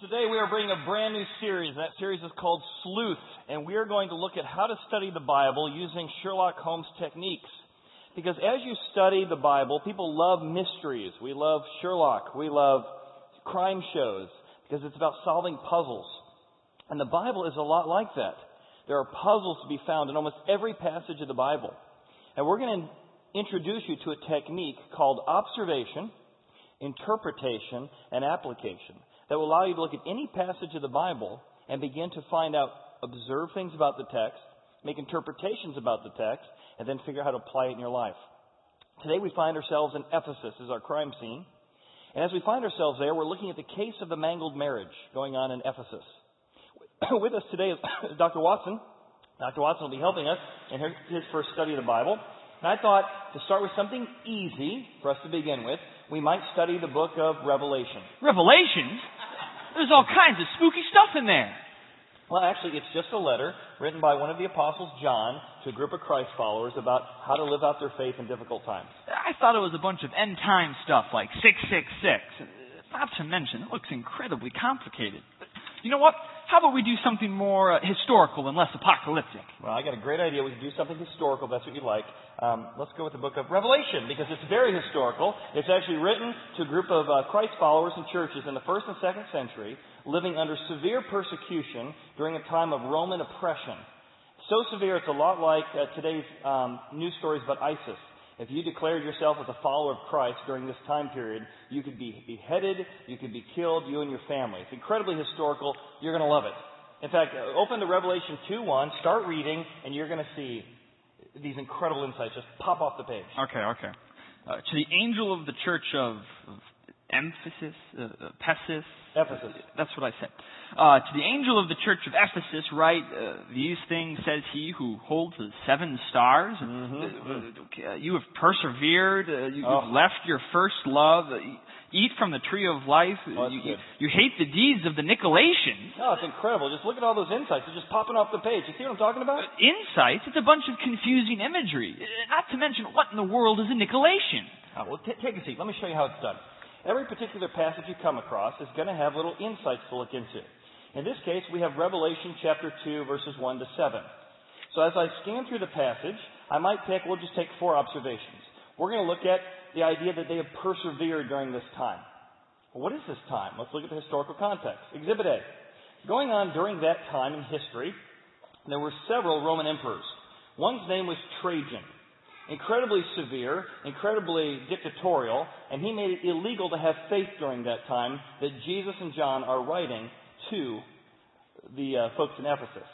Well, today we are bringing a brand new series. That series is called Sleuth, and we are going to look at how to study the Bible using Sherlock Holmes techniques. Because as you study the Bible, people love mysteries. We love Sherlock. We love crime shows because it's about solving puzzles. And the Bible is a lot like that. There are puzzles to be found in almost every passage of the Bible. And we're going to introduce you to a technique called observation, interpretation, and application that will allow you to look at any passage of the Bible and begin to find out, observe things about the text, make interpretations about the text, and then figure out how to apply it in your life. Today we find ourselves in Ephesus as our crime scene. And as we find ourselves there, we're looking at the case of the mangled marriage going on in Ephesus. With us today is Dr. Watson. Dr. Watson will be helping us in his first study of the Bible. And I thought to start with something easy for us to begin with, we might study the book of Revelation. Revelations? There's all kinds of spooky stuff in there. Well, actually, it's just a letter written by one of the apostles, John, to a group of Christ followers about how to live out their faith in difficult times. I thought it was a bunch of end time stuff like 666. Not to mention, it looks incredibly complicated. But you know what? How about we do something more uh, historical and less apocalyptic? Well, I got a great idea. We can do something historical. That's what you like. Um, let's go with the book of Revelation because it's very historical. It's actually written to a group of uh, Christ followers and churches in the first and second century, living under severe persecution during a time of Roman oppression. So severe, it's a lot like uh, today's um, news stories about ISIS. If you declared yourself as a follower of Christ during this time period, you could be beheaded, you could be killed, you and your family. It's incredibly historical. You're going to love it. In fact, uh, open to Revelation 2:1, start reading, and you're going to see these incredible insights just pop off the page. Okay, okay. Uh, to the angel of the church of, of Emphasis, uh, uh Pessis. Ephesus. That's what I said. Uh, to the angel of the church of Ephesus, write uh, these things, says he who holds the seven stars. Mm-hmm. Uh, you have persevered. Uh, you, have left your first love. eat from the tree of life. Oh, you, you, hate the deeds of the Nicolaitans. No, it's incredible. Just look at all those insights. They're just popping off the page. You see what I'm talking about? insights? It's a bunch of confusing imagery. Not to mention, what in the world is a Nicolaitan? Oh, well, t- take a seat. Let me show you how it's done. Every particular passage you come across is going to have little insights to look into. In this case, we have Revelation chapter 2, verses 1 to 7. So as I scan through the passage, I might pick, we'll just take four observations. We're going to look at the idea that they have persevered during this time. What is this time? Let's look at the historical context. Exhibit A. Going on during that time in history, there were several Roman emperors. One's name was Trajan incredibly severe, incredibly dictatorial, and he made it illegal to have faith during that time that Jesus and John are writing to the uh, folks in Ephesus.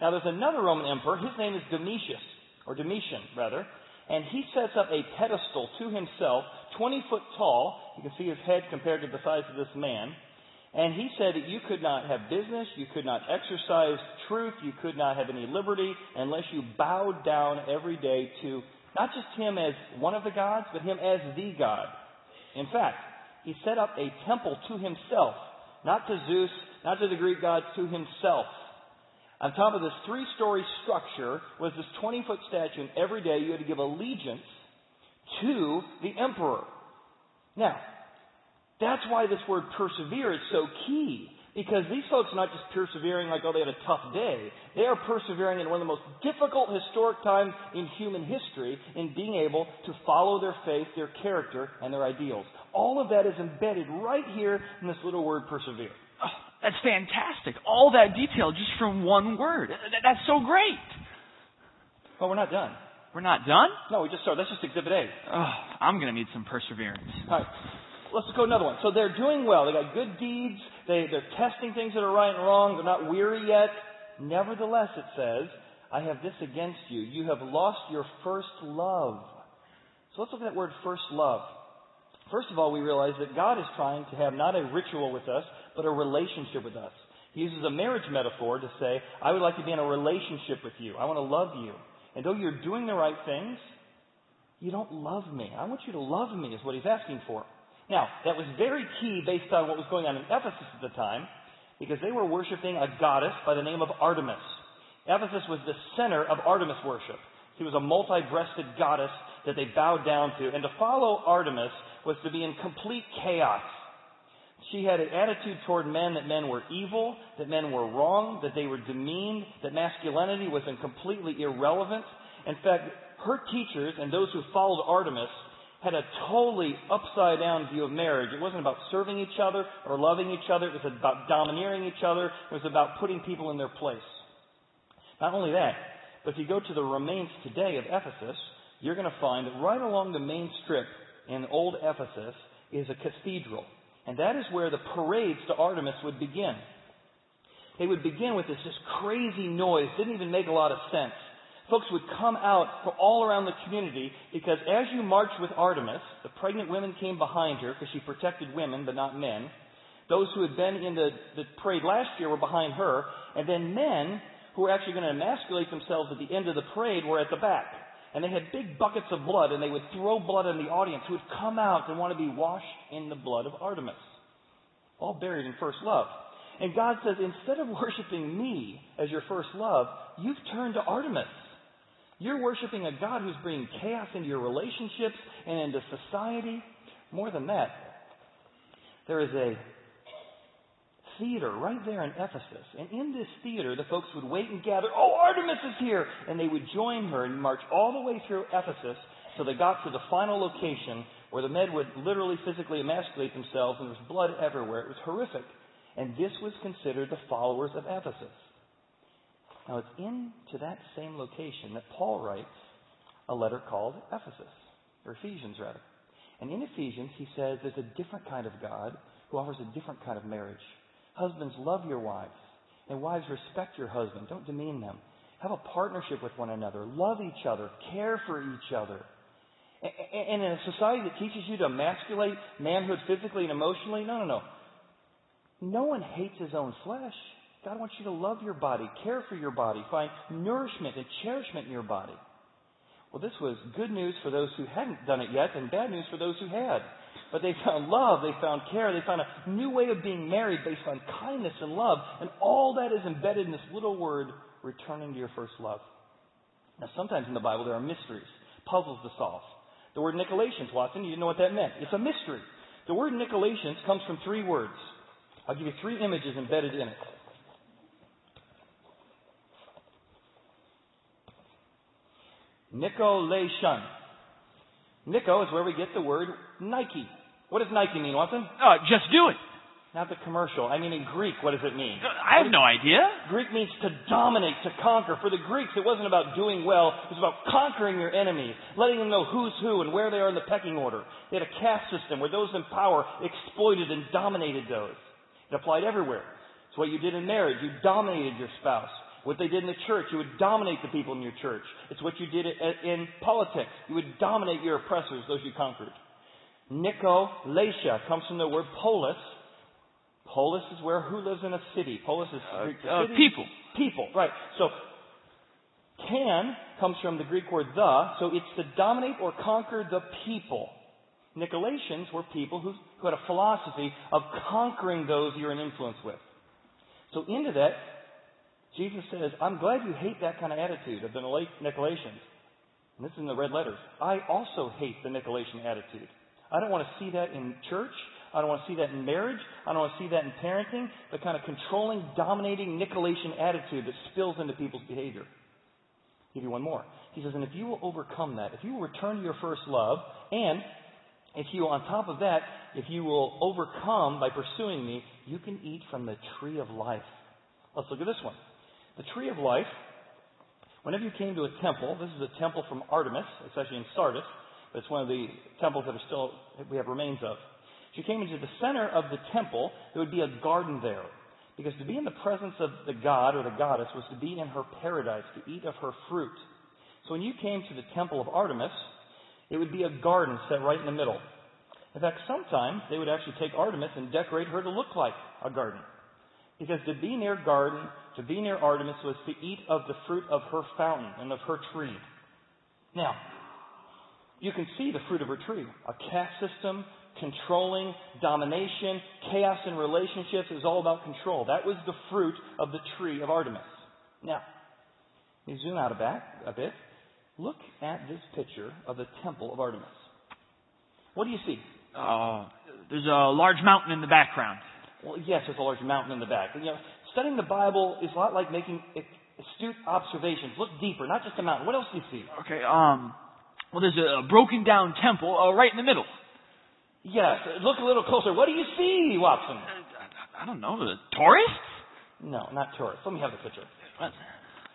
Now, there's another Roman emperor. His name is Domitius, or Domitian, rather, and he sets up a pedestal to himself, 20 foot tall. You can see his head compared to the size of this man. And he said that you could not have business, you could not exercise truth, you could not have any liberty unless you bowed down every day to not just him as one of the gods, but him as the God. In fact, he set up a temple to himself, not to Zeus, not to the Greek gods, to himself. On top of this three story structure was this 20 foot statue, and every day you had to give allegiance to the emperor. Now, that's why this word persevere is so key. Because these folks are not just persevering like, oh, they had a tough day. They are persevering in one of the most difficult historic times in human history in being able to follow their faith, their character, and their ideals. All of that is embedded right here in this little word persevere. Oh, that's fantastic. All that detail just from one word. That's so great. Well, we're not done. We're not done? No, we just started. That's just exhibit A. Oh, I'm going to need some perseverance. All right. Let's go another one. So they're doing well. They got good deeds. They, they're testing things that are right and wrong. They're not weary yet. Nevertheless, it says, I have this against you. You have lost your first love. So let's look at that word first love. First of all, we realize that God is trying to have not a ritual with us, but a relationship with us. He uses a marriage metaphor to say, I would like to be in a relationship with you. I want to love you. And though you're doing the right things, you don't love me. I want you to love me, is what he's asking for. Now, that was very key based on what was going on in Ephesus at the time, because they were worshiping a goddess by the name of Artemis. Ephesus was the center of Artemis worship. She was a multi-breasted goddess that they bowed down to. And to follow Artemis was to be in complete chaos. She had an attitude toward men that men were evil, that men were wrong, that they were demeaned, that masculinity was completely irrelevant. In fact, her teachers and those who followed Artemis had a totally upside down view of marriage. It wasn't about serving each other or loving each other. It was about domineering each other. It was about putting people in their place. Not only that, but if you go to the remains today of Ephesus, you're going to find that right along the main strip in old Ephesus is a cathedral. And that is where the parades to Artemis would begin. They would begin with this just crazy noise, didn't even make a lot of sense. Folks would come out from all around the community because as you marched with Artemis, the pregnant women came behind her because she protected women but not men. Those who had been in the, the parade last year were behind her. And then men who were actually going to emasculate themselves at the end of the parade were at the back. And they had big buckets of blood and they would throw blood on the audience who would come out and want to be washed in the blood of Artemis. All buried in first love. And God says, instead of worshiping me as your first love, you've turned to Artemis. You're worshiping a God who's bringing chaos into your relationships and into society. More than that, there is a theater right there in Ephesus. And in this theater, the folks would wait and gather, oh, Artemis is here! And they would join her and march all the way through Ephesus so they got to the final location where the men would literally physically emasculate themselves and there was blood everywhere. It was horrific. And this was considered the followers of Ephesus. Now, it's into that same location that Paul writes a letter called Ephesus, or Ephesians, rather. And in Ephesians, he says there's a different kind of God who offers a different kind of marriage. Husbands, love your wives. And wives, respect your husband. Don't demean them. Have a partnership with one another. Love each other. Care for each other. And in a society that teaches you to emasculate manhood physically and emotionally, no, no, no. No one hates his own flesh. God wants you to love your body, care for your body, find nourishment and cherishment in your body. Well, this was good news for those who hadn't done it yet and bad news for those who had. But they found love, they found care, they found a new way of being married based on kindness and love. And all that is embedded in this little word, returning to your first love. Now, sometimes in the Bible there are mysteries, puzzles to solve. The word Nicolations, Watson, you didn't know what that meant. It's a mystery. The word Nicolations comes from three words. I'll give you three images embedded in it. Nicolation. Nico is where we get the word Nike. What does Nike mean, Watson? Uh, just do it. Not the commercial. I mean, in Greek, what does it mean? I have no idea. Greek means to dominate, to conquer. For the Greeks, it wasn't about doing well. It was about conquering your enemies, letting them know who's who and where they are in the pecking order. They had a caste system where those in power exploited and dominated those. It applied everywhere. It's what you did in marriage. You dominated your spouse. What they did in the church, you would dominate the people in your church. It's what you did in politics. You would dominate your oppressors, those you conquered. Nikolasia comes from the word polis. Polis is where who lives in a city. Polis is uh, Greek uh, city. people. People, right. So can comes from the Greek word the, so it's to dominate or conquer the people. Nicolaitans were people who, who had a philosophy of conquering those you're in influence with. So into that, Jesus says, I'm glad you hate that kind of attitude of the Nicolaitans. And this is in the red letters. I also hate the Nicolaitan attitude. I don't want to see that in church. I don't want to see that in marriage. I don't want to see that in parenting. The kind of controlling, dominating Nicolaitan attitude that spills into people's behavior. I'll give you one more. He says, and if you will overcome that, if you will return to your first love, and if you, on top of that, if you will overcome by pursuing me, you can eat from the tree of life. Let's look at this one. The tree of life, whenever you came to a temple, this is a temple from Artemis, it's actually in Sardis, but it's one of the temples that are still, we have remains of. If you came into the center of the temple, there would be a garden there. Because to be in the presence of the god or the goddess was to be in her paradise, to eat of her fruit. So when you came to the temple of Artemis, it would be a garden set right in the middle. In fact, sometimes they would actually take Artemis and decorate her to look like a garden. Because to be near garden, to be near Artemis was to eat of the fruit of her fountain and of her tree. Now, you can see the fruit of her tree. A caste system, controlling, domination, chaos in relationships is all about control. That was the fruit of the tree of Artemis. Now, let me zoom out a, back, a bit. Look at this picture of the temple of Artemis. What do you see? Uh, there's a large mountain in the background. Well, yes, there's a large mountain in the back. You know, studying the Bible is a lot like making astute observations. Look deeper, not just a mountain. What else do you see? Okay, um, well, there's a broken down temple uh, right in the middle. Yes, look a little closer. What do you see, Watson? I, I don't know. The tourists? No, not tourists. Let me have the picture.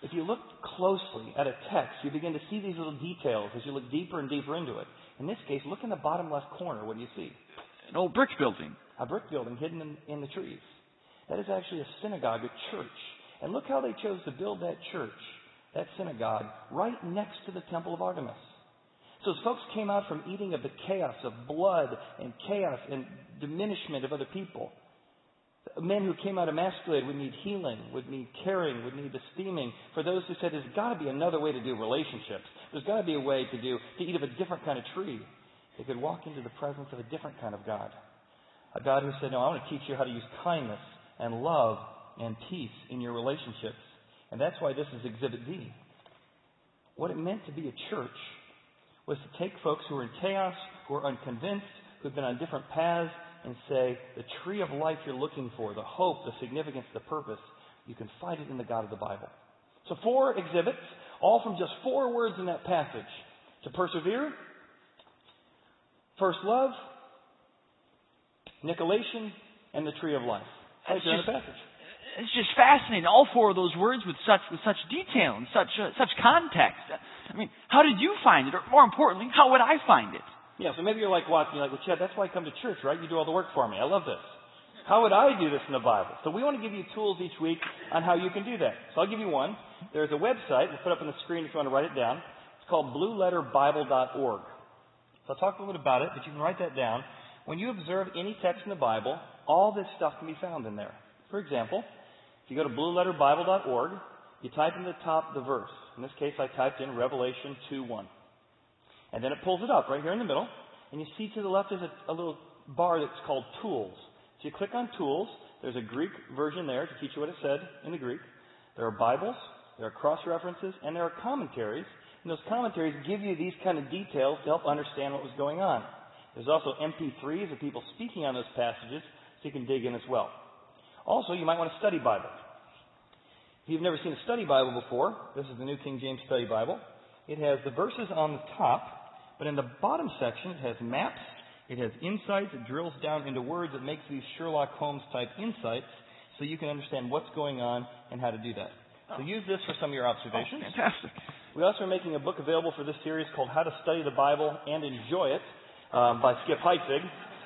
If you look closely at a text, you begin to see these little details as you look deeper and deeper into it. In this case, look in the bottom left corner. What do you see? An old brick building. A brick building hidden in, in the trees. That is actually a synagogue, a church. And look how they chose to build that church, that synagogue, right next to the temple of Artemis. So as folks came out from eating of the chaos of blood and chaos and diminishment of other people, men who came out emasculated would need healing, would need caring, would need esteeming. For those who said there's got to be another way to do relationships, there's got to be a way to do to eat of a different kind of tree. They could walk into the presence of a different kind of God, a God who said, "No, I want to teach you how to use kindness and love and peace in your relationships." And that's why this is Exhibit D. What it meant to be a church was to take folks who were in chaos, who were unconvinced, who'd been on different paths, and say, the tree of life you're looking for, the hope, the significance, the purpose, you can find it in the God of the Bible. So four exhibits, all from just four words in that passage. To persevere, first love, Nicolation, and the tree of life. Right there in the passage. It's just fascinating. All four of those words with such with such detail and such uh, such context. I mean, how did you find it? Or more importantly, how would I find it? Yeah, so maybe you're like watching, you're like, well, Chad, that's why I come to church, right? You do all the work for me. I love this. How would I do this in the Bible? So we want to give you tools each week on how you can do that. So I'll give you one. There's a website. We'll put up on the screen if you want to write it down. It's called blueletterbible.org. So I'll talk a little bit about it, but you can write that down. When you observe any text in the Bible, all this stuff can be found in there. For example, if you go to blueletterbible.org, you type in the top the verse. In this case, I typed in Revelation 2:1, And then it pulls it up right here in the middle. And you see to the left is a, a little bar that's called Tools. So you click on Tools. There's a Greek version there to teach you what it said in the Greek. There are Bibles, there are cross references, and there are commentaries. And those commentaries give you these kind of details to help understand what was going on. There's also MP3s of people speaking on those passages, so you can dig in as well. Also, you might want a study Bible. If you've never seen a study Bible before, this is the New King James Study Bible. It has the verses on the top, but in the bottom section, it has maps, it has insights, it drills down into words, it makes these Sherlock Holmes type insights so you can understand what's going on and how to do that. So use this for some of your observations. Oh, fantastic. We also are making a book available for this series called How to Study the Bible and Enjoy It um, by Skip Heitzig.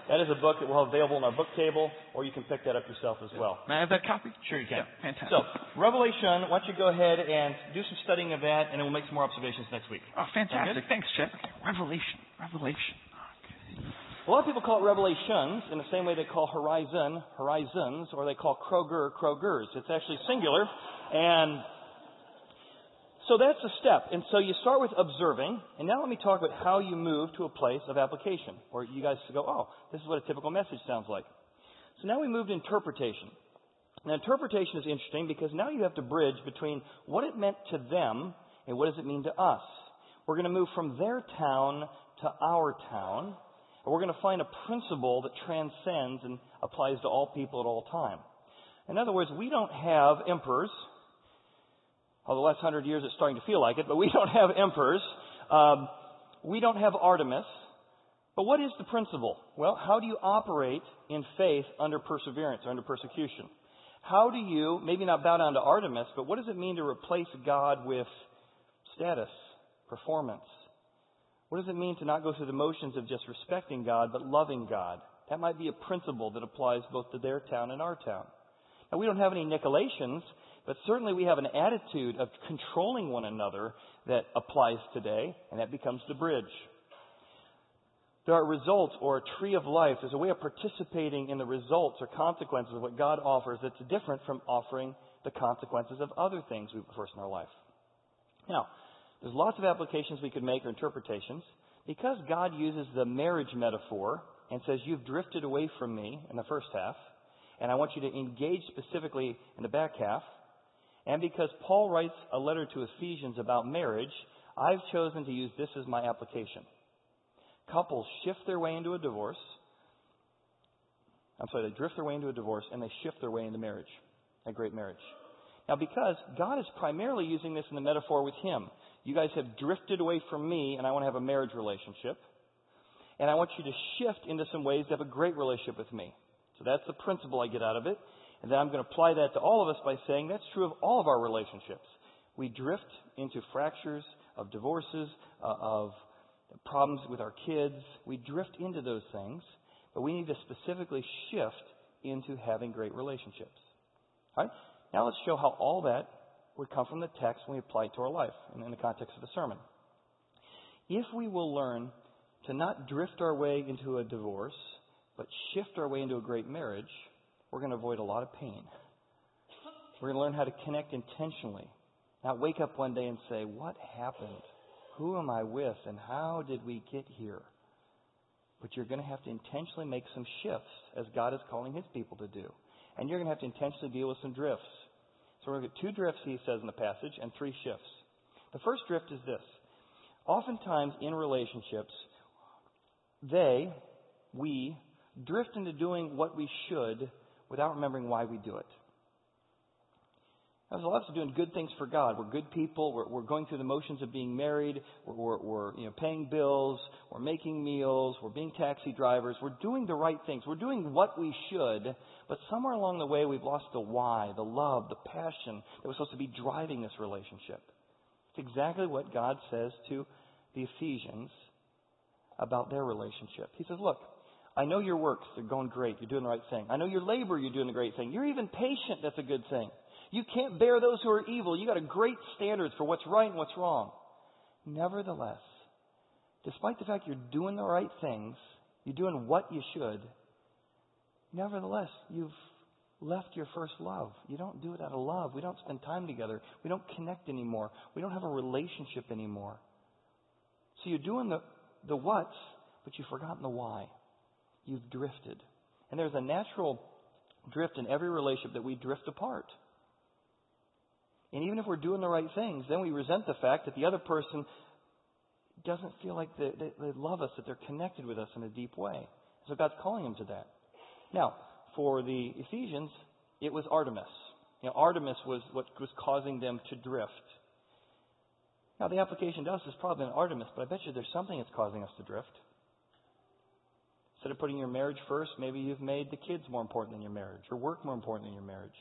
That is a book that we'll have available on our book table, or you can pick that up yourself as well. May I have that copy? Sure, you can. Yeah, fantastic. So, Revelation, why don't you go ahead and do some studying of that, and then we'll make some more observations next week. Oh, fantastic. Thanks, Chet. Okay. Revelation. Revelation. Okay. A lot of people call it Revelations in the same way they call horizon horizons, or they call Kroger Krogers. It's actually singular, and so that's a step. And so you start with observing, and now let me talk about how you move to a place of application, where you guys go, oh, this is what a typical message sounds like. So now we move to interpretation. Now interpretation is interesting because now you have to bridge between what it meant to them and what does it mean to us. We're going to move from their town to our town, and we're going to find a principle that transcends and applies to all people at all time. In other words, we don't have emperors, although the last hundred years it's starting to feel like it, but we don't have emperors. Um, we don't have Artemis. But what is the principle? Well, how do you operate in faith under perseverance, or under persecution? How do you, maybe not bow down to Artemis, but what does it mean to replace God with status, performance? What does it mean to not go through the motions of just respecting God, but loving God? That might be a principle that applies both to their town and our town. Now, we don't have any Nicolations, but certainly we have an attitude of controlling one another that applies today, and that becomes the bridge. There are results or a tree of life. There's a way of participating in the results or consequences of what God offers that's different from offering the consequences of other things we first in our life. Now, there's lots of applications we could make or interpretations. Because God uses the marriage metaphor and says, You've drifted away from me in the first half, and I want you to engage specifically in the back half, and because Paul writes a letter to Ephesians about marriage, I've chosen to use this as my application. Couples shift their way into a divorce. I'm sorry, they drift their way into a divorce and they shift their way into marriage, a great marriage. Now, because God is primarily using this in the metaphor with Him, you guys have drifted away from me and I want to have a marriage relationship. And I want you to shift into some ways to have a great relationship with me. So that's the principle I get out of it. And then I'm going to apply that to all of us by saying that's true of all of our relationships. We drift into fractures of divorces, uh, of problems with our kids. We drift into those things, but we need to specifically shift into having great relationships. All right? Now let's show how all that would come from the text when we apply it to our life and in the context of the sermon. If we will learn to not drift our way into a divorce, but shift our way into a great marriage, we're going to avoid a lot of pain. We're going to learn how to connect intentionally, not wake up one day and say, What happened? Who am I with? And how did we get here? But you're going to have to intentionally make some shifts as God is calling His people to do. And you're going to have to intentionally deal with some drifts. So we're going to get two drifts, he says in the passage, and three shifts. The first drift is this. Oftentimes in relationships, they, we, drift into doing what we should without remembering why we do it. There's a lot of doing good things for God. We're good people. We're, we're going through the motions of being married. We're, we're, we're, you know, paying bills. We're making meals. We're being taxi drivers. We're doing the right things. We're doing what we should. But somewhere along the way, we've lost the why, the love, the passion that was supposed to be driving this relationship. It's exactly what God says to the Ephesians about their relationship. He says, look, I know your works, they're going great, you're doing the right thing. I know your labor, you're doing the great thing. You're even patient, that's a good thing. You can't bear those who are evil. You got a great standards for what's right and what's wrong. Nevertheless, despite the fact you're doing the right things, you're doing what you should, nevertheless, you've left your first love. You don't do it out of love. We don't spend time together. We don't connect anymore. We don't have a relationship anymore. So you're doing the, the what's, but you've forgotten the why. You've drifted. And there's a natural drift in every relationship that we drift apart. And even if we're doing the right things, then we resent the fact that the other person doesn't feel like they, they, they love us, that they're connected with us in a deep way. So God's calling them to that. Now, for the Ephesians, it was Artemis. You know, Artemis was what was causing them to drift. Now, the application to us is probably an Artemis, but I bet you there's something that's causing us to drift. Instead of putting your marriage first, maybe you've made the kids more important than your marriage, or work more important than your marriage.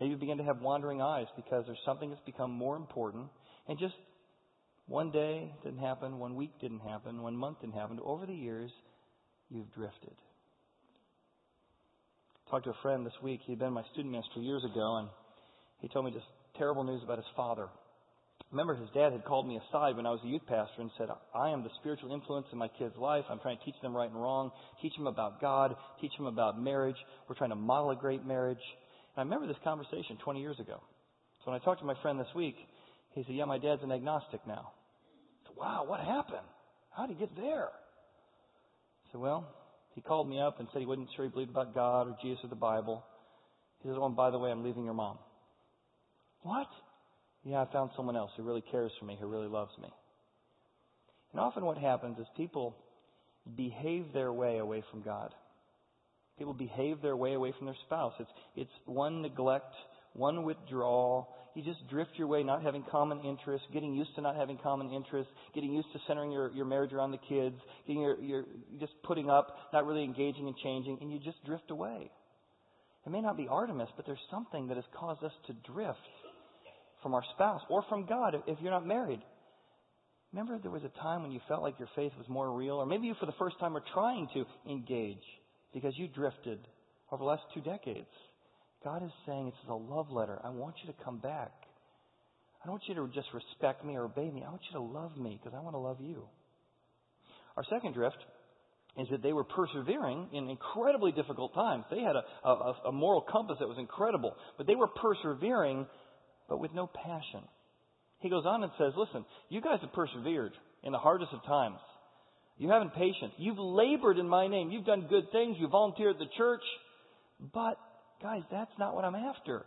Maybe you begin to have wandering eyes because there's something that's become more important. And just one day didn't happen, one week didn't happen, one month didn't happen. Over the years, you've drifted. I talked to a friend this week. He'd been my student minister years ago, and he told me just terrible news about his father. Remember, his dad had called me aside when I was a youth pastor and said, I am the spiritual influence in my kid's life. I'm trying to teach them right and wrong, teach them about God, teach them about marriage. We're trying to model a great marriage. And I remember this conversation 20 years ago. So when I talked to my friend this week, he said, Yeah, my dad's an agnostic now. I said, Wow, what happened? How did he get there? I said, Well, he called me up and said he wasn't sure he believed about God or Jesus or the Bible. He says, Oh, and by the way, I'm leaving your mom. What? Yeah, I found someone else who really cares for me, who really loves me. And often what happens is people behave their way away from God. People behave their way away from their spouse. It's, it's one neglect, one withdrawal. You just drift your way, not having common interests, getting used to not having common interests, getting used to centering your, your marriage around the kids, getting your, your, just putting up, not really engaging and changing, and you just drift away. It may not be Artemis, but there's something that has caused us to drift from our spouse or from God if you're not married. Remember there was a time when you felt like your faith was more real, or maybe you for the first time were trying to engage because you drifted over the last two decades. God is saying it's a love letter. I want you to come back. I don't want you to just respect me or obey me. I want you to love me because I want to love you. Our second drift is that they were persevering in incredibly difficult times. They had a, a, a moral compass that was incredible, but they were persevering, but with no passion. He goes on and says, Listen, you guys have persevered in the hardest of times. You haven't patience. You've labored in my name. You've done good things. You volunteered at the church. But, guys, that's not what I'm after.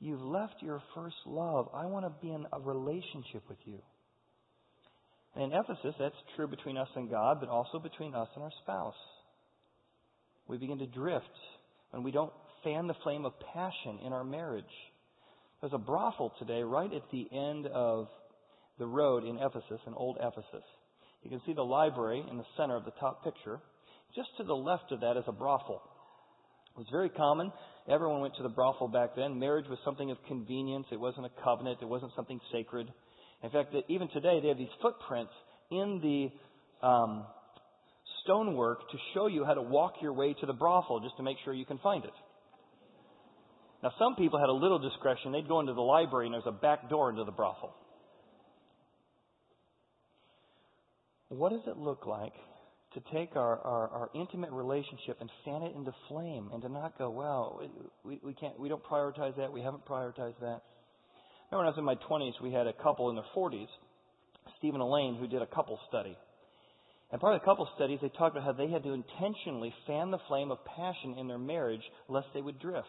You've left your first love. I want to be in a relationship with you. And in Ephesus, that's true between us and God, but also between us and our spouse. We begin to drift when we don't fan the flame of passion in our marriage. There's a brothel today right at the end of the road in Ephesus, in old Ephesus. You can see the library in the center of the top picture. Just to the left of that is a brothel. It was very common. Everyone went to the brothel back then. Marriage was something of convenience. It wasn't a covenant. It wasn't something sacred. In fact, even today they have these footprints in the um, stonework to show you how to walk your way to the brothel, just to make sure you can find it. Now, some people had a little discretion. They'd go into the library and there's a back door into the brothel. What does it look like to take our, our, our, intimate relationship and fan it into flame and to not go, well, we, we can't, we don't prioritize that, we haven't prioritized that. Remember when I was in my 20s, we had a couple in their 40s, Steve and Elaine, who did a couple study. And part of the couple studies, they talked about how they had to intentionally fan the flame of passion in their marriage lest they would drift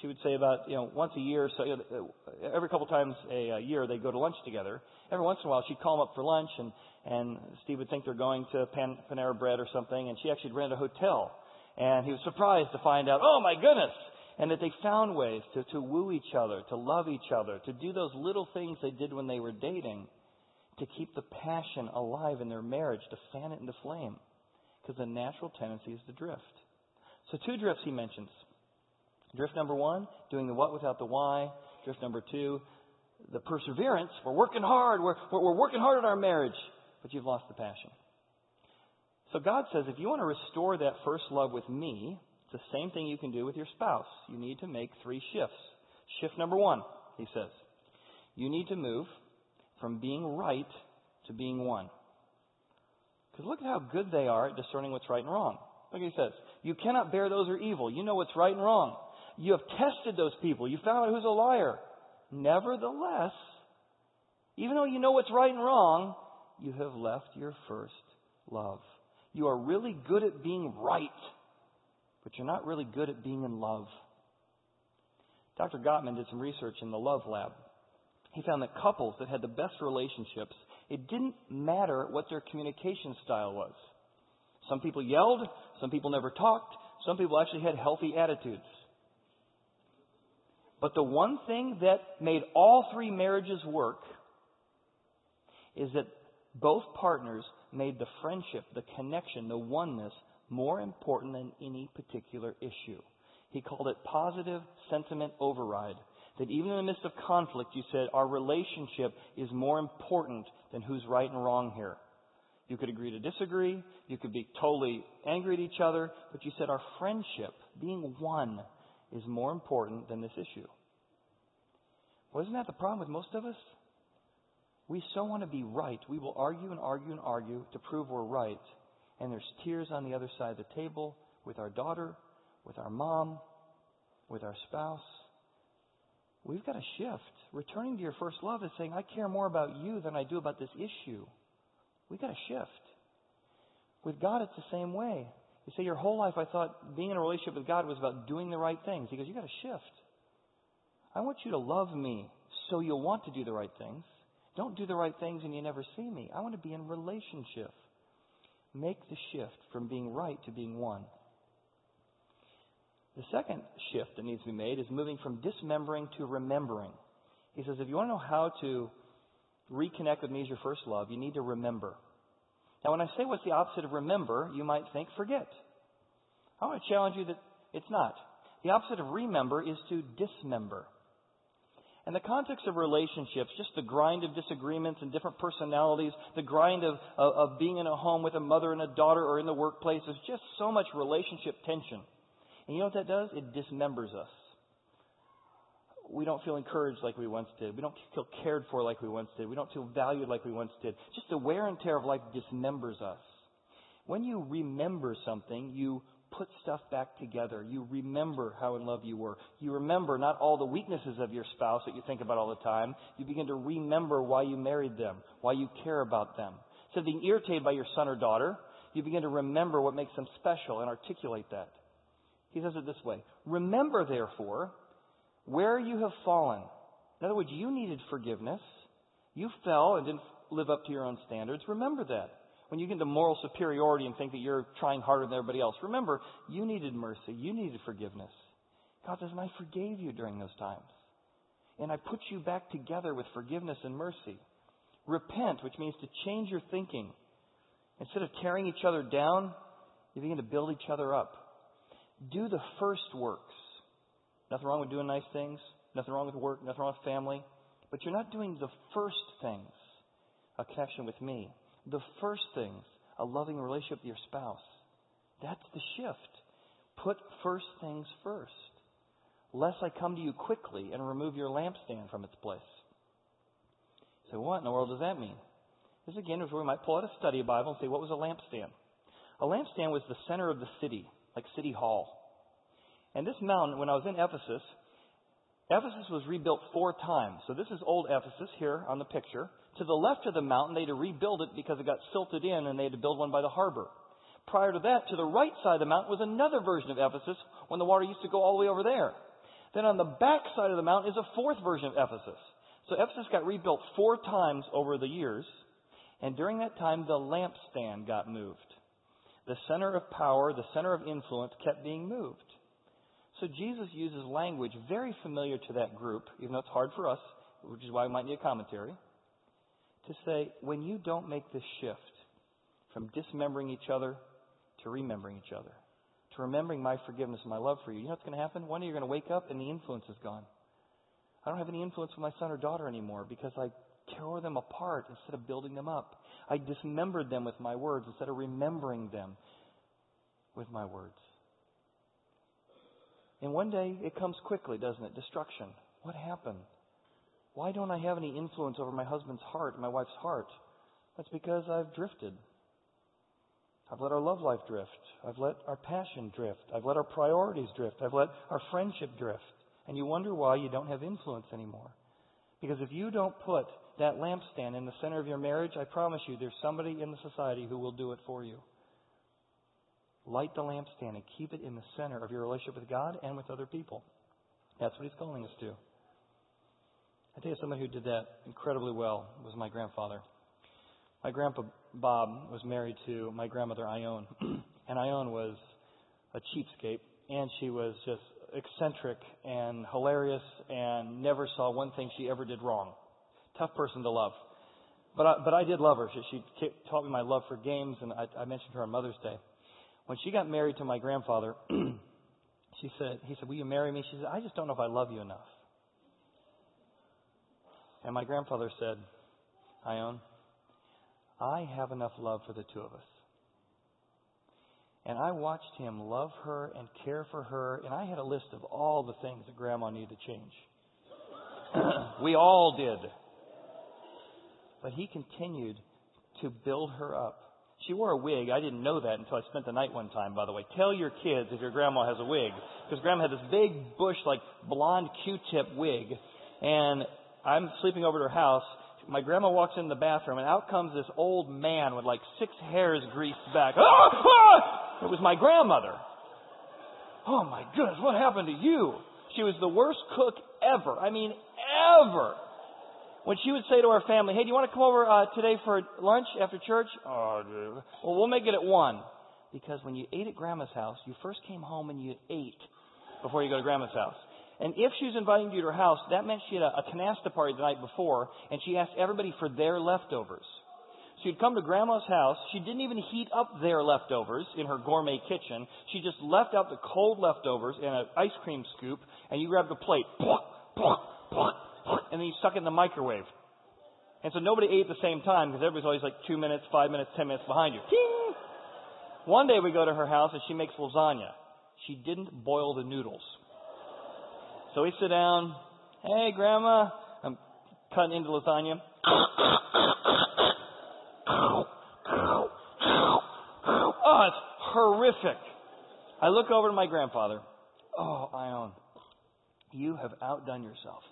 she would say about, you know, once a year, so you know, every couple times a, a year they go to lunch together. Every once in a while she'd call him up for lunch and, and Steve would think they're going to Pan, Panera Bread or something and she actually rent a hotel. And he was surprised to find out, oh my goodness! And that they found ways to, to woo each other, to love each other, to do those little things they did when they were dating, to keep the passion alive in their marriage, to fan it into flame. Because the natural tendency is to drift. So two drifts he mentions. Drift number one, doing the what without the why. Drift number two, the perseverance. We're working hard. We're, we're working hard at our marriage, but you've lost the passion. So God says if you want to restore that first love with me, it's the same thing you can do with your spouse. You need to make three shifts. Shift number one, he says, you need to move from being right to being one. Because look at how good they are at discerning what's right and wrong. Look he says. You cannot bear those who are evil. You know what's right and wrong. You have tested those people. You found out who's a liar. Nevertheless, even though you know what's right and wrong, you have left your first love. You are really good at being right, but you're not really good at being in love. Dr. Gottman did some research in the Love Lab. He found that couples that had the best relationships, it didn't matter what their communication style was. Some people yelled, some people never talked, some people actually had healthy attitudes. But the one thing that made all three marriages work is that both partners made the friendship, the connection, the oneness more important than any particular issue. He called it positive sentiment override. That even in the midst of conflict, you said our relationship is more important than who's right and wrong here. You could agree to disagree. You could be totally angry at each other. But you said our friendship, being one, is more important than this issue. Wasn't that the problem with most of us? We so want to be right. We will argue and argue and argue to prove we're right. And there's tears on the other side of the table with our daughter, with our mom, with our spouse. We've got to shift. Returning to your first love is saying, I care more about you than I do about this issue. We've got to shift. With God, it's the same way. You say, Your whole life I thought being in a relationship with God was about doing the right things. He goes, You've got to shift. I want you to love me so you'll want to do the right things. Don't do the right things and you never see me. I want to be in relationship. Make the shift from being right to being one. The second shift that needs to be made is moving from dismembering to remembering. He says, if you want to know how to reconnect with me as your first love, you need to remember. Now, when I say what's the opposite of remember, you might think forget. I want to challenge you that it's not. The opposite of remember is to dismember. In the context of relationships, just the grind of disagreements and different personalities, the grind of, of, of, being in a home with a mother and a daughter or in the workplace, there's just so much relationship tension. And you know what that does? It dismembers us we don't feel encouraged like we once did. We don't feel cared for like we once did. We don't feel valued like we once did. Just the wear and tear of life dismembers us. When you remember something, you put stuff back together. You remember how in love you were. You remember not all the weaknesses of your spouse that you think about all the time. You begin to remember why you married them, why you care about them. Instead of being irritated by your son or daughter, you begin to remember what makes them special and articulate that. He says it this way Remember, therefore, where you have fallen. In other words, you needed forgiveness. You fell and didn't live up to your own standards. Remember that. when you get into moral superiority and think that you're trying harder than everybody else. Remember, you needed mercy. You needed forgiveness. God says, and I forgave you during those times. And I put you back together with forgiveness and mercy. Repent, which means to change your thinking. Instead of tearing each other down, you begin to build each other up. Do the first works. Nothing wrong with doing nice things. Nothing wrong with work. Nothing wrong with family. But you're not doing the first things, a connection with me. The first things, a loving relationship with your spouse. That's the shift. Put first things first. Lest I come to you quickly and remove your lampstand from its place. So, what in the world does that mean? This again is where we might pull out a study Bible and say, what was a lampstand? A lampstand was the center of the city, like City Hall. And this mountain, when I was in Ephesus, Ephesus was rebuilt four times. So this is old Ephesus here on the picture. To the left of the mountain, they had to rebuild it because it got silted in and they had to build one by the harbor. Prior to that, to the right side of the mountain was another version of Ephesus when the water used to go all the way over there. Then on the back side of the mountain is a fourth version of Ephesus. So Ephesus got rebuilt four times over the years. And during that time, the lampstand got moved. The center of power, the center of influence kept being moved. So Jesus uses language very familiar to that group, even though it's hard for us, which is why we might need a commentary, to say, when you don't make this shift from dismembering each other to remembering each other, to remembering my forgiveness and my love for you, you know what's going to happen? One day you're going to wake up and the influence is gone. I don't have any influence with my son or daughter anymore because I tore them apart instead of building them up. I dismembered them with my words instead of remembering them with my words. And one day it comes quickly, doesn't it? Destruction. What happened? Why don't I have any influence over my husband's heart, my wife's heart? That's because I've drifted. I've let our love life drift. I've let our passion drift. I've let our priorities drift. I've let our friendship drift. And you wonder why you don't have influence anymore. Because if you don't put that lampstand in the center of your marriage, I promise you there's somebody in the society who will do it for you. Light the lampstand and keep it in the center of your relationship with God and with other people. That's what He's calling us to. I tell you, someone who did that incredibly well was my grandfather. My grandpa Bob was married to my grandmother Ione, and Ione was a cheapskate, and she was just eccentric and hilarious, and never saw one thing she ever did wrong. Tough person to love, but I, but I did love her. She, she taught me my love for games, and I, I mentioned her on Mother's Day. When she got married to my grandfather, she said, he said, will you marry me? She said, I just don't know if I love you enough. And my grandfather said, Ione, I have enough love for the two of us. And I watched him love her and care for her, and I had a list of all the things that grandma needed to change. we all did. But he continued to build her up. She wore a wig. I didn't know that until I spent the night one time, by the way. Tell your kids if your grandma has a wig. Because grandma had this big bush, like blonde Q-tip wig. And I'm sleeping over at her house. My grandma walks in the bathroom and out comes this old man with like six hairs greased back. Ah! Ah! It was my grandmother. Oh my goodness, what happened to you? She was the worst cook ever. I mean, ever when she would say to our family, "Hey, do you want to come over uh, today for lunch after church?" Oh, dude. well, we'll make it at one. Because when you ate at Grandma's house, you first came home and you ate before you go to Grandma's house. And if she was inviting you to her house, that meant she had a, a canasta party the night before, and she asked everybody for their leftovers. So you'd come to Grandma's house. She didn't even heat up their leftovers in her gourmet kitchen. She just left out the cold leftovers in an ice cream scoop, and you grabbed a plate and then you stuck it in the microwave. And so nobody ate at the same time because everybody's always like two minutes, five minutes, ten minutes behind you. Ting! One day we go to her house and she makes lasagna. She didn't boil the noodles. So we sit down. Hey, Grandma. I'm cutting into lasagna. Oh, it's horrific. I look over to my grandfather. Oh, Ione, you have outdone yourself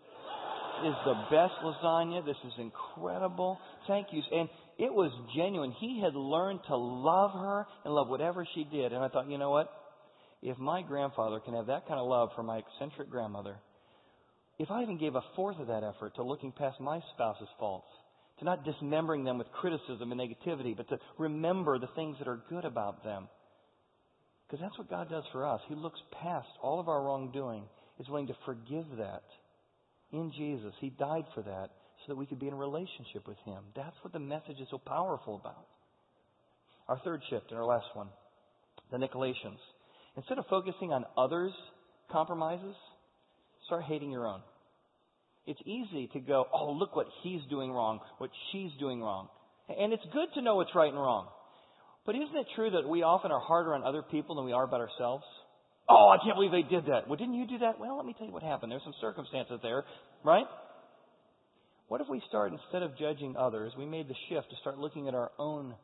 is the best lasagna. This is incredible. Thank you. And it was genuine. He had learned to love her and love whatever she did. And I thought, you know what? If my grandfather can have that kind of love for my eccentric grandmother, if I even gave a fourth of that effort to looking past my spouse's faults, to not dismembering them with criticism and negativity, but to remember the things that are good about them. Because that's what God does for us. He looks past all of our wrongdoing, is willing to forgive that in Jesus. He died for that so that we could be in a relationship with Him. That's what the message is so powerful about. Our third shift and our last one, the Nicolaitans. Instead of focusing on others' compromises, start hating your own. It's easy to go, oh, look what he's doing wrong, what she's doing wrong. And it's good to know what's right and wrong. But isn't it true that we often are harder on other people than we are about ourselves? Oh, I can't believe they did that. Well, didn't you do that? Well, let me tell you what happened. There's some circumstances there, right? What if we start, instead of judging others, we made the shift to start looking at our own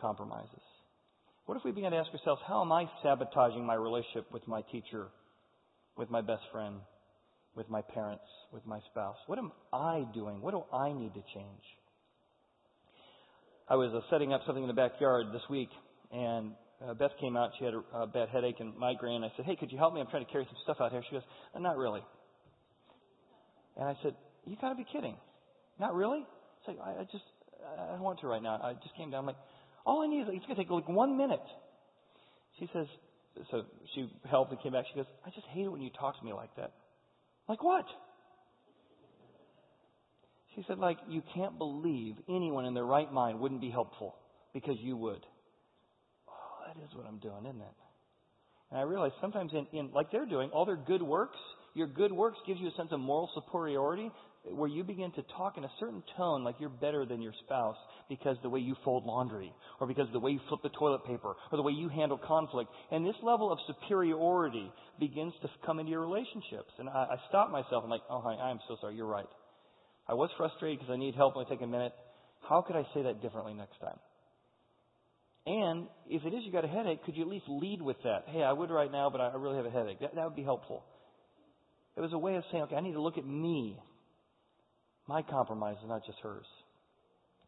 compromises? What if we began to ask ourselves, how am I sabotaging my relationship with my teacher, with my best friend, with my parents, with my spouse? What am I doing? What do I need to change? I was uh, setting up something in the backyard this week, and uh, Beth came out. She had a, a bad headache and migraine. I said, "Hey, could you help me? I'm trying to carry some stuff out here." She goes, uh, "Not really." And I said, "You got to be kidding! Not really?" It's like I, I just I don't want to right now. I just came down. I'm like, all I need is it's going to take like one minute. She says, so she helped and came back. She goes, I just hate it when you talk to me like that. Like what? She said, like, you can't believe anyone in their right mind wouldn't be helpful because you would. Is what I'm doing, isn't it? And I realize sometimes in, in like they're doing, all their good works, your good works gives you a sense of moral superiority where you begin to talk in a certain tone like you're better than your spouse because the way you fold laundry or because the way you flip the toilet paper or the way you handle conflict. And this level of superiority begins to come into your relationships. And I, I stop myself. I'm like, oh, I, I'm so sorry. You're right. I was frustrated because I need help. Me take a minute. How could I say that differently next time? And if it is you got a headache, could you at least lead with that? Hey, I would right now, but I really have a headache. That, that would be helpful. It was a way of saying, okay, I need to look at me my compromise is not just hers.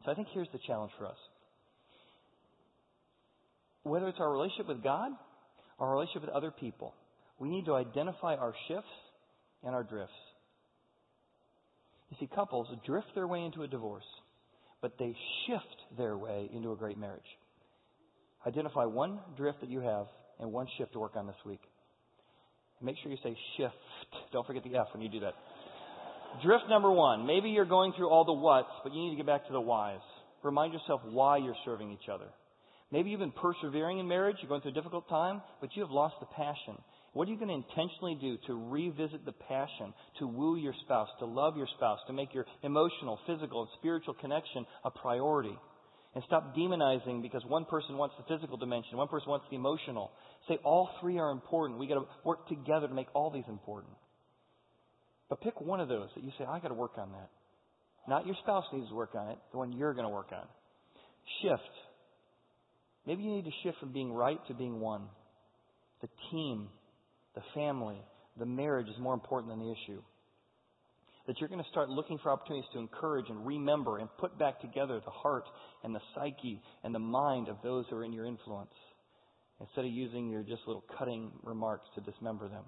So I think here's the challenge for us. Whether it's our relationship with God or our relationship with other people, we need to identify our shifts and our drifts. You see, couples drift their way into a divorce, but they shift their way into a great marriage. Identify one drift that you have and one shift to work on this week. make sure you say shift. Don't forget the F when you do that. Drift number one. Maybe you're going through all the whats, but you need to get back to the whys. Remind yourself why you're serving each other. Maybe you've been persevering in marriage, you're going through a difficult time, but you have lost the passion. What are you going to intentionally do to revisit the passion, to woo your spouse, to love your spouse, to make your emotional, physical, and spiritual connection a priority? And stop demonizing because one person wants the physical dimension, one person wants the emotional. Say all three are important. We got to work together to make all these important. But pick one of those that you say, I got to work on that. Not your spouse needs to work on it, the one you're going to work on. Shift. Maybe you need to shift from being right to being one. The team, the family, the marriage is more important than the issue. That you're going to start looking for opportunities to encourage and remember and put back together the heart and the psyche and the mind of those who are in your influence instead of using your just little cutting remarks to dismember them.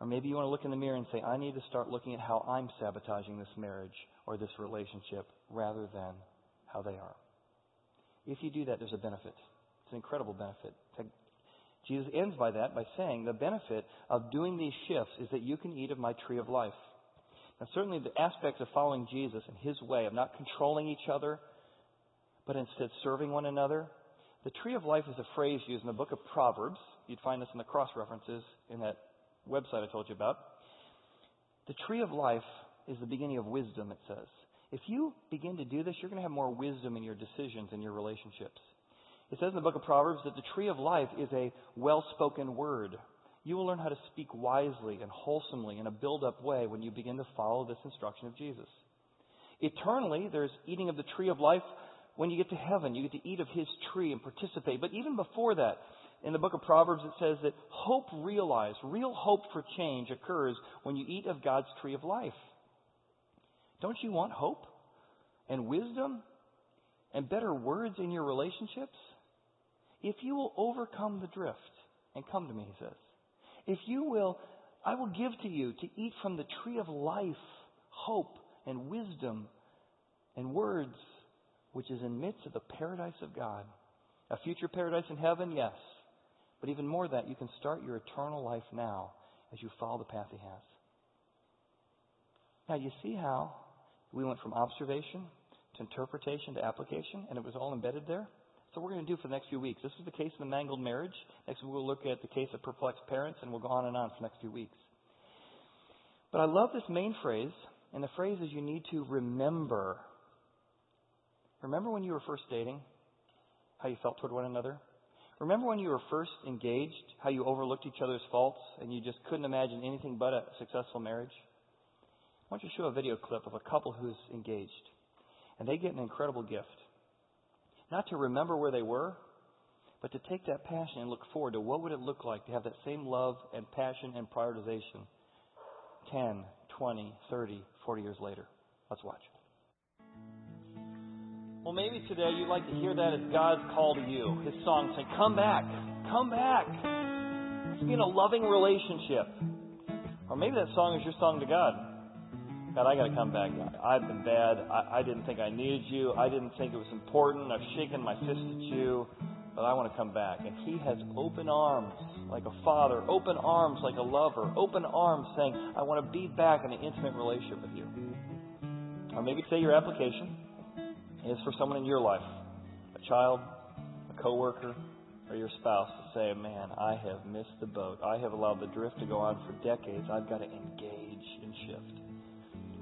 Or maybe you want to look in the mirror and say, I need to start looking at how I'm sabotaging this marriage or this relationship rather than how they are. If you do that, there's a benefit. It's an incredible benefit. Jesus ends by that by saying the benefit of doing these shifts is that you can eat of my tree of life. Now, certainly the aspects of following Jesus and his way of not controlling each other, but instead serving one another. The tree of life is a phrase used in the book of Proverbs. You'd find this in the cross references in that website I told you about. The tree of life is the beginning of wisdom, it says. If you begin to do this, you're going to have more wisdom in your decisions and your relationships. It says in the book of Proverbs that the tree of life is a well spoken word. You will learn how to speak wisely and wholesomely in a build up way when you begin to follow this instruction of Jesus. Eternally, there's eating of the tree of life when you get to heaven. You get to eat of his tree and participate. But even before that, in the book of Proverbs, it says that hope realized, real hope for change occurs when you eat of God's tree of life. Don't you want hope and wisdom and better words in your relationships? If you will overcome the drift and come to me, he says, if you will, I will give to you to eat from the tree of life, hope, and wisdom and words which is in midst of the paradise of God. A future paradise in heaven, yes. But even more that, you can start your eternal life now as you follow the path He has. Now, you see how we went from observation to interpretation to application, and it was all embedded there? So we're going to do for the next few weeks. This is the case of the mangled marriage. Next we'll look at the case of perplexed parents, and we'll go on and on for the next few weeks. But I love this main phrase, and the phrase is you need to remember. Remember when you were first dating, how you felt toward one another? Remember when you were first engaged, how you overlooked each other's faults and you just couldn't imagine anything but a successful marriage? I want you to show a video clip of a couple who's engaged. And they get an incredible gift. Not to remember where they were, but to take that passion and look forward to what would it look like to have that same love and passion and prioritization 10, 20, 30, 40 years later. Let's watch. Well, maybe today you'd like to hear that as God's call to you. His song saying, Come back, come back. Let's be in a loving relationship. Or maybe that song is your song to God. God, I got to come back. I've been bad. I, I didn't think I needed you. I didn't think it was important. I've shaken my fist at you, but I want to come back. And He has open arms like a father, open arms like a lover, open arms saying, I want to be back in an intimate relationship with you. Or maybe today your application is for someone in your life, a child, a coworker, or your spouse to say, man, I have missed the boat. I have allowed the drift to go on for decades. I've got to engage.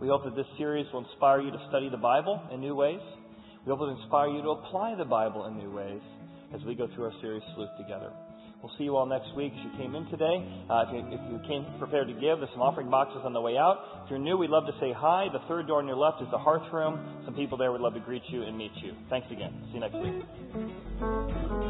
We hope that this series will inspire you to study the Bible in new ways. We hope it will inspire you to apply the Bible in new ways as we go through our series Sleuth together. We'll see you all next week as you came in today. Uh, if, you, if you came prepared to give, there's some offering boxes on the way out. If you're new, we'd love to say hi. The third door on your left is the hearth room. Some people there would love to greet you and meet you. Thanks again. See you next week.